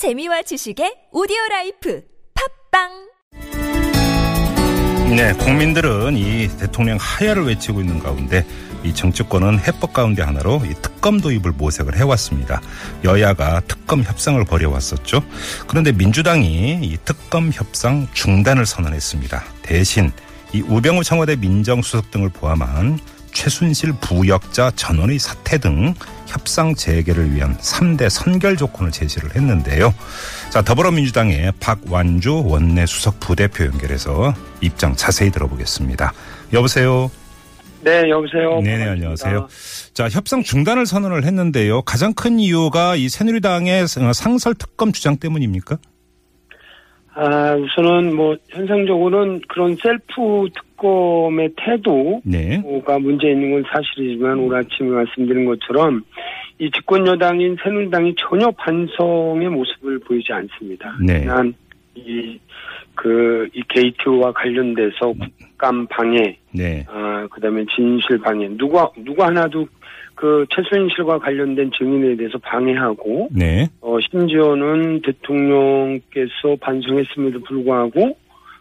재미와 지식의 오디오 라이프 팟빵 네, 국민들은 이 대통령 하야를 외치고 있는 가운데 이 정치권은 해법 가운데 하나로 이 특검 도입을 모색을 해왔습니다. 여야가 특검 협상을 벌여왔었죠. 그런데 민주당이 이 특검 협상 중단을 선언했습니다. 대신 이 우병우 청와대 민정수석 등을 포함한 최순실 부역자 전원의 사퇴 등 협상 재개를 위한 3대 선결 조건을 제시를 했는데요. 자, 더불어민주당의 박완주 원내 수석 부대표 연결해서 입장 자세히 들어보겠습니다. 여보세요? 네, 여보세요. 네네, 안녕하세요. 자, 협상 중단을 선언을 했는데요. 가장 큰 이유가 이 새누리당의 상설 특검 주장 때문입니까? 아, 우선은 뭐 현상적으로는 그런 셀프 특검의 태도가 네. 문제 있는 건 사실이지만 오늘 아침에 말씀드린 것처럼 이 집권 여당인 새누리당이 전혀 반성의 모습을 보이지 않습니다. 네. 지난 이, 그, 이 게이트와 관련돼서 국감 방해, 네. 아, 그 다음에 진실 방해, 누가, 누가 하나도 그 최순실과 관련된 증인에 대해서 방해하고, 네. 어, 심지어는 대통령께서 반성했음에도 불구하고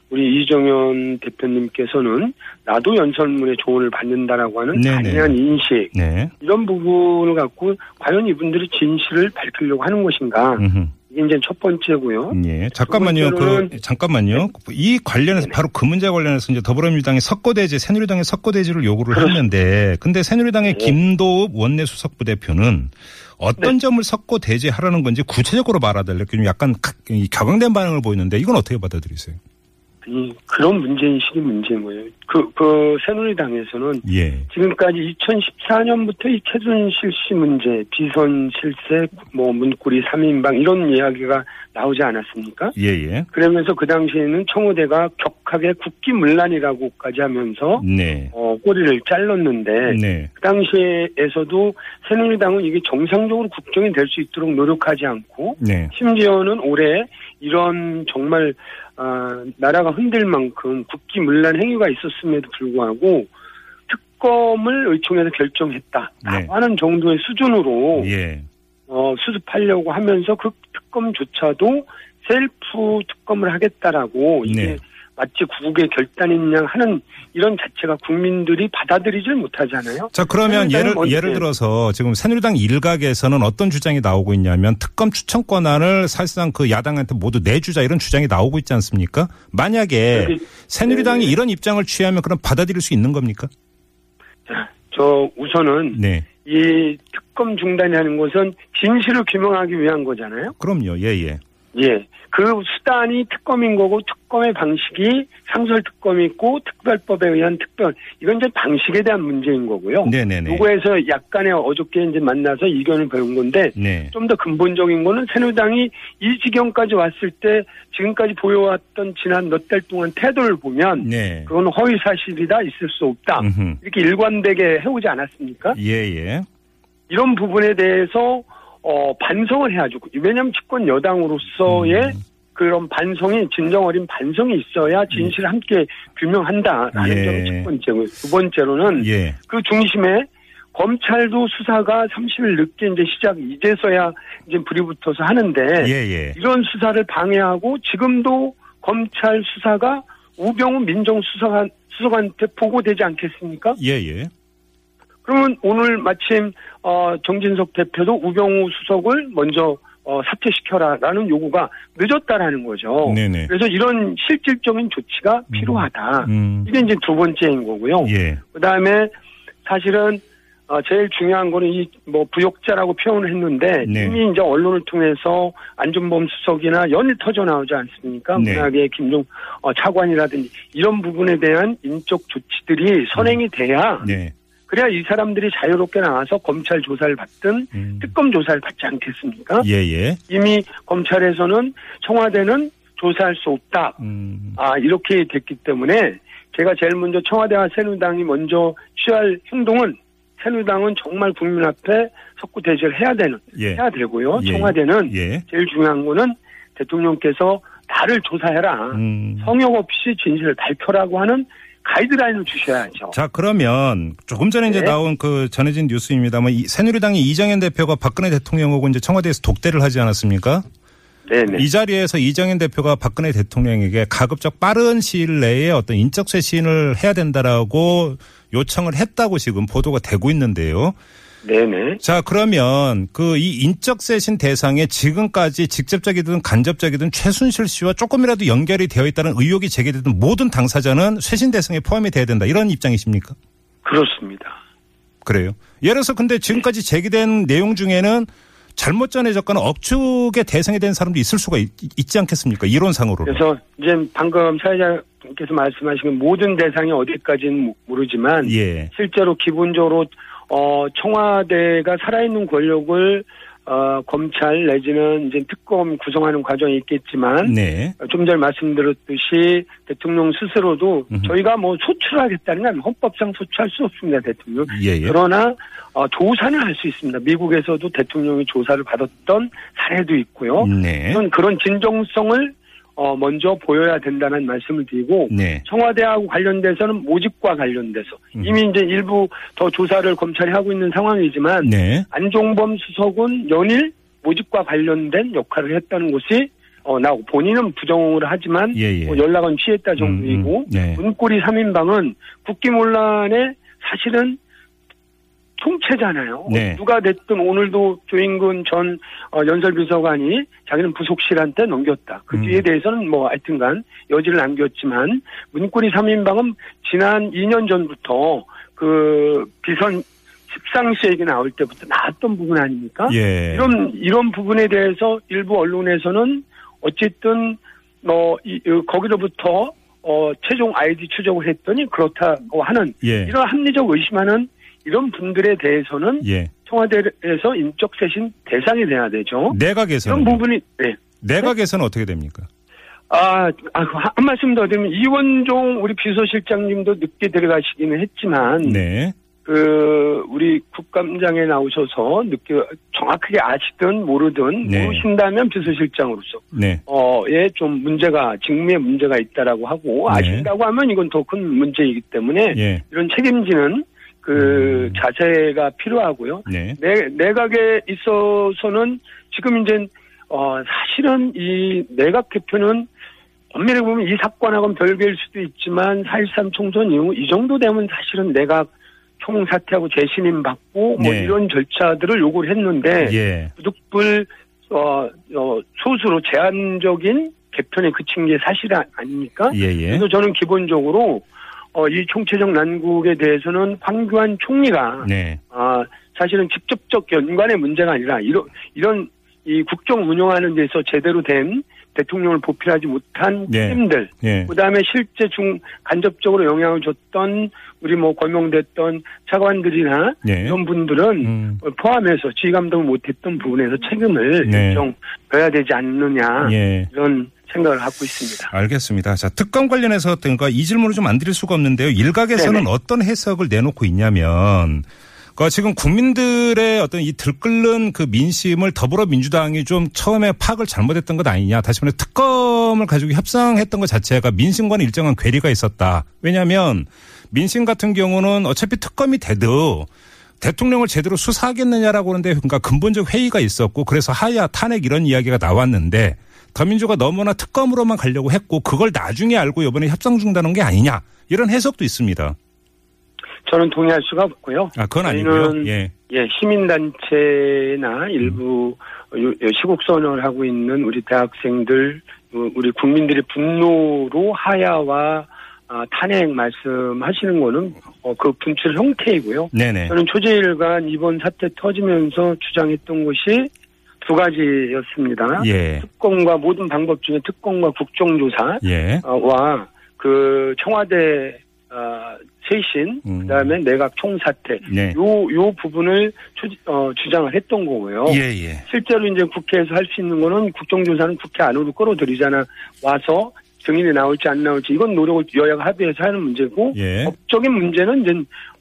우리 이정현 대표님께서는 나도 연설문의 조언을 받는다라고 하는. 당연한 인식 네. 이런 부분을 갖고 과연 이분들이 진실을 밝히려고 하는 것인가 음흠. 이게 이제 첫 번째고요. 예, 잠깐만요. 그 번째로는- 잠깐만요. 이 관련해서 네네. 바로 그 문제 관련해서 이제 더불어민주당이 석고대제, 새누리당의 석고대제를 요구를 했는데, 근데 새누리당의 네. 김도읍 원내 수석부 대표는 어떤 네. 점을 석고대제 하라는 건지 구체적으로 말하달래. 좀 약간 격앙된 반응을 보이는데 이건 어떻게 받아들이세요? 이 그런 문제인식이 문제인 거예요. 그, 그 새누리당에서는 예, 지금까지 2014년부터 이 최순실 씨 문제, 비선 실세, 뭐 문고리 3인방 이런 이야기가 나오지 않았습니까? 예, 예. 그러면서 그 당시에는 청와대가 격하게 국기 문란이라고까지 하면서 네, 어, 꼬리를 잘랐는데 네, 그 당시에서도 새누리당은 이게 정상적으로 국정이 될 수 있도록 노력하지 않고 네, 심지어는 올해 이런 정말 아, 나라가 흔들 만큼 국기 문란 행위가 있었 음에도 불구하고 특검을 의총에서 결정했다라고 네. 하는 정도의 수준으로 예, 어, 수습하려고 하면서 그 특검조차도 셀프 특검을 하겠다라고 이게 네. 마치 구국의 결단인 양 하는 이런 자체가 국민들이 받아들이질 못하잖아요. 자, 그러면 예를, 먼저- 예를 들어서 지금 새누리당 일각에서는 어떤 주장이 나오고 있냐면 특검 추천 권한을 사실상 그 야당한테 모두 내주자 이런 주장이 나오고 있지 않습니까? 만약에 새누리당이 네. 이런 입장을 취하면 그럼 받아들일 수 있는 겁니까? 저 우선은 네. 이 특검 중단이라는 것은 진실을 규명하기 위한 거잖아요. 그럼요. 예, 예. 예. 그 수단이 특검인 거고 특검의 방식이 상설 특검이 있고 특별법에 의한 특별 이건 이제 방식에 대한 문제인 거고요. 네네네. 요거에서 약간의 어저께 이제 만나서 이견을 배운 건데 네. 좀 더 근본적인 거는 새누리당이 이 지경까지 왔을 때 지금까지 보여왔던 지난 몇 달 동안 태도를 보면 네. 그건 허위 사실이다 있을 수 없다 음흠. 이렇게 일관되게 해오지 않았습니까? 예, 예. 이런 부분에 대해서 어, 반성을 해야죠. 왜냐하면 집권 여당으로서의 음. 그런 반성이 진정 어린 반성이 있어야 진실을 함께 규명한다라는 예. 점이 첫 번째고 두 번째로는 예. 그 중심에 검찰도 수사가 30일 늦게 이제 시작 이제서야 이제 불이 붙어서 하는데 예, 예. 이런 수사를 방해하고 지금도 검찰 수사가 우병우 민정수석한 수석한테 보고되지 않겠습니까? 예, 예. 그러면 오늘 마침 어, 정진석 대표도 우병우 수석을 먼저 어, 사퇴시켜라라는 요구가 늦었다라는 거죠. 네네. 그래서 이런 실질적인 조치가 필요하다. 음. 이게 이제 두 번째인 거고요. 예. 그다음에 사실은 어, 제일 중요한 거는 이 뭐 부역자라고 표현을 했는데 네. 이미 이제 언론을 통해서 안준범 수석이나 연일 터져 나오지 않습니까? 네. 문학의 김종 어, 차관이라든지 이런 부분에 대한 인적 조치들이 선행이 돼야 네. 그래야 이 사람들이 자유롭게 나와서 검찰 조사를 받든 음. 특검 조사를 받지 않겠습니까? 예, 예. 이미 검찰에서는 청와대는 조사할 수 없다. 음. 아 이렇게 됐기 때문에 제가 제일 먼저 청와대와 새누리당이 먼저 취할 행동은 새누리당은 정말 국민 앞에 석구 대제를 해야 되는 예. 해야 되고요. 예. 청와대는 예. 제일 중요한 거는 대통령께서 나를 조사해라. 음. 성역 없이 진실을 밝혀라고 하는 가이드라인을 주셔야죠. 자, 그러면 조금 전에 이제 네. 나온 그 전해진 뉴스입니다만 이 새누리당의 이정현 대표가 박근혜 대통령하고 이제 청와대에서 독대를 하지 않았습니까? 네네. 이 자리에서 이정현 대표가 박근혜 대통령에게 가급적 빠른 시일 내에 어떤 인적 쇄신을 해야 된다라고 요청을 했다고 지금 보도가 되고 있는데요. 네네. 자, 그러면 그 이 인적 쇄신 대상에 지금까지 직접적이든 간접적이든 최순실 씨와 조금이라도 연결이 되어 있다는 의혹이 제기되던 모든 당사자는 쇄신 대상에 포함이 돼야 된다. 이런 입장이십니까? 그렇습니다. 그래요. 예를 들어서 근데 지금까지 제기된 내용 중에는 잘못 전해졌거나 억측의 대상이 된 사람도 있을 수가 있, 지 않겠습니까? 이론상으로. 그래서 이제 방금 사회자께서 말씀하신 모든 대상이 어디까지는 모르지만 예. 실제로 기본적으로 어 청와대가 살아있는 권력을 어 검찰 내지는 이제 특검 구성하는 과정이 있겠지만 네. 좀 전에 말씀드렸듯이 대통령 스스로도 음흠. 저희가 뭐 소출하겠다는 건 헌법상 소출할 수 없습니다 대통령. 예, 예. 그러나 어, 조사는 할 수 있습니다. 미국에서도 대통령이 조사를 받았던 사례도 있고요. 네. 그런 그런 진정성을 어, 먼저 보여야 된다는 말씀을 드리고 네. 청와대하고 관련돼서는 모집과 관련돼서 음. 이미 이제 일부 더 조사를 검찰이 하고 있는 상황이지만 네. 안종범 수석은 연일 모집과 관련된 역할을 했다는 것이 어, 나오고 본인은 부정을 하지만 예, 예. 뭐 연락은 취했다 정도이고 음, 음. 네. 문고리 3인방은 국기문란에 사실은 통체잖아요. 네. 누가 됐든 오늘도 조인근 전 어, 연설비서관이 자기는 부속실한테 넘겼다. 그 음. 뒤에 대해서는 뭐 하여튼간 여지를 남겼지만 문고리 3인방은 지난 2년 전부터 그 비선 십상시 얘기 나올 때부터 나왔던 부분 아닙니까? 예. 이런 이런 부분에 대해서 일부 언론에서는 어쨌든 뭐 이, 이, 거기로부터 어 최종 아이디 추적을 했더니 그렇다고 하는 예. 이런 합리적 의심하는 이런 분들에 대해서는 예. 청와대에서 인적 쇄신 대상이 돼야 되죠. 내각에서는 이런 부분이 네. 내각에서는 어떻게 됩니까? 아, 아, 한 말씀 더 드리면 이원종 우리 비서실장님도 늦게 들어가시기는 했지만 네. 그 우리 국감장에 나오셔서 늦게 정확하게 아시든 모르든 네. 모르신다면 비서실장으로서 네. 어에 좀 문제가 직무에 문제가 있다라고 하고 네. 아신다고 하면 이건 더 큰 문제이기 때문에 예. 이런 책임지는 그 음. 자세가 필요하고요. 네. 내, 내각에 있어서는 지금 이제 어 사실은 이 내각 개표는 엄밀히 보면 이 사건하고는 별개일 수도 있지만 4.13 총선 이후 이 정도 되면 사실은 내각 총사퇴하고 재신임 받고 뭐 네. 이런 절차들을 요구를 했는데 예. 부득불 어, 어 소수로 제한적인 개편에 그친 게 사실 아- 아닙니까? 예, 예. 그래서 저는 기본적으로 어, 이 총체적 난국에 대해서는 황교안 총리가 네. 아, 사실은 직접적 연관의 문제가 아니라 이런 이런 이 국정 운영하는 데서 제대로 된 대통령을 보필하지 못한 네. 책임들, 예. 그다음에 실제 중 간접적으로 영향을 줬던 우리 뭐 거명됐던 차관들이나 네. 이런 분들은 음. 포함해서 지휘 감독을 못했던 부분에서 책임을 네. 인정해야 되지 않느냐 예. 이런 생각을 갖고 있습니다. 알겠습니다. 자, 특검 관련해서 어떤가 이 질문을 좀 안 드릴 수가 없는데요. 일각에서는 네네. 어떤 해석을 내놓고 있냐면 그 지금 국민들의 어떤 이 들끓는 그 민심을 더불어민주당이 좀 처음에 파악을 잘못했던 것 아니냐. 다시 말해 특검을 가지고 협상했던 것 자체가 민심과는 일정한 괴리가 있었다. 왜냐하면 민심 같은 경우는 어차피 특검이 돼도 대통령을 제대로 수사하겠느냐라고 하는데 그러니까 근본적 회의가 있었고 그래서 하야 탄핵 이런 이야기가 나왔는데 더민주가 너무나 특검으로만 가려고 했고 그걸 나중에 알고 이번에 협상 중단한 게 아니냐 이런 해석도 있습니다. 저는 동의할 수가 없고요. 아 그건 아니고요. 예. 예, 시민단체나 일부 요- 요 시국선언을 하고 있는 우리 대학생들, 어, 우리 국민들의 분노로 하야와 아, 탄핵 말씀하시는 거는 어, 그 분출 형태이고요. 네네. 저는 초재일간 이번 사태 터지면서 주장했던 것이 두 가지였습니다. 예. 특검과 모든 방법 중에 특검과 국정조사와 예. 그 청와대 어, 쇄신, 음. 그다음에 내각 총사퇴 네. 요, 요 부분을 추, 어, 주장을 했던 거고요. 예, 예. 실제로 이제 국회에서 할 수 있는 거는 국정조사는 국회 안으로 끌어들이잖아. 와서 증인이 나올지 안 나올지 이건 노력을 여야가 합의해서 하는 문제고 예. 법적인 문제는 이제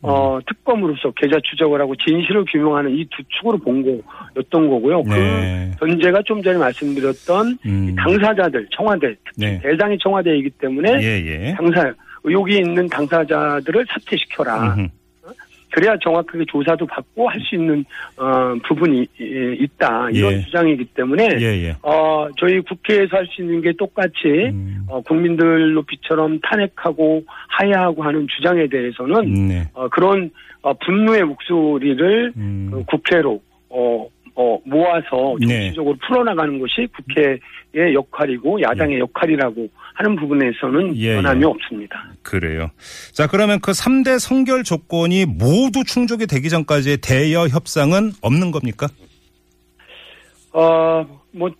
어, 특검으로서 계좌 추적을 하고 진실을 규명하는 이 두 축으로 본 거였던 거고요. 네. 그 전제가 좀 전에 말씀드렸던 음. 당사자들 청와대 특히 네. 대상이 청와대이기 때문에 예, 예. 당사 의혹이 있는 당사자들을 사퇴시켜라. 음흠. 그래야 정확하게 조사도 받고 할 수 있는 어, 부분이 예, 있다 이런 예. 주장이기 때문에 예, 예. 어, 저희 국회에서 할 수 있는 게 똑같이 음, 어, 국민들 높이처럼 탄핵하고 하야하고 하는 주장에 대해서는 네. 어, 그런 어, 분노의 목소리를 음, 그 국회로 어, 어, 모아서 네. 정치적으로 풀어나가는 것이 국회의 역할이고 야당의 역할이라고 하는 부분에서는 예, 변함이 예. 없습니다. 그래요. 자, 그러면 그 3대 성결 조건이 모두 충족이 되기 전까지의 대여 협상은 없는 겁니까? 어, 뭐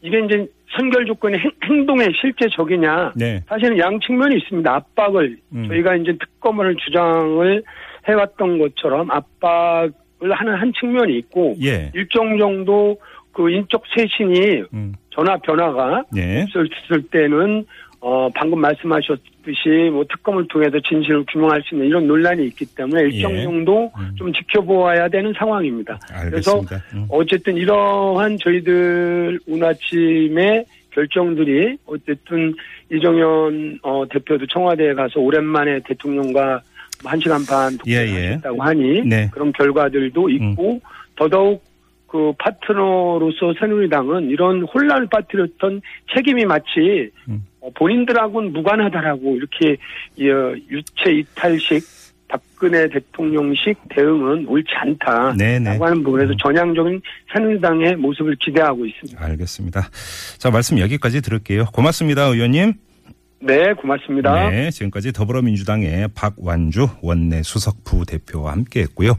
이게 이제 선결 조건의 행, 행동의 실제 적이냐 네. 사실은 양 측면이 있습니다. 압박을 음. 저희가 이제 특검을 주장을 해왔던 것처럼 압박을 하는 한 측면이 있고 예. 일정 정도 그 인적 쇄신이 음, 전화 변화가 네. 있었을 때는 어 방금 말씀하셨듯이 뭐 특검을 통해서 진실을 규명할 수 있는 이런 논란이 있기 때문에 일정 예. 정도 음. 좀 지켜보아야 되는 상황입니다. 그래서 알겠습니다. 음. 어쨌든 이러한 저희들 운아침의 결정들이 어쨌든 이정현 어, 대표도 청와대에 가서 오랜만에 대통령과 한 시간 반 예, 예. 통화했다고 하니 네. 그런 결과들도 있고 더더욱 그 파트너로서 새누리당은 이런 혼란을 빠뜨렸던 책임이 마치 음. 어, 본인들하고는 무관하다라고 이렇게 어, 유체 이탈식 박근혜 대통령식 대응은 옳지 않다라고 네네. 하는 부분에서 전향적인 새누리당의 모습을 기대하고 있습니다. 알겠습니다. 자, 말씀 여기까지 들을게요. 고맙습니다, 의원님. 네, 고맙습니다. 네, 지금까지 더불어민주당의 박완주 원내 수석 부대표와 함께했고요.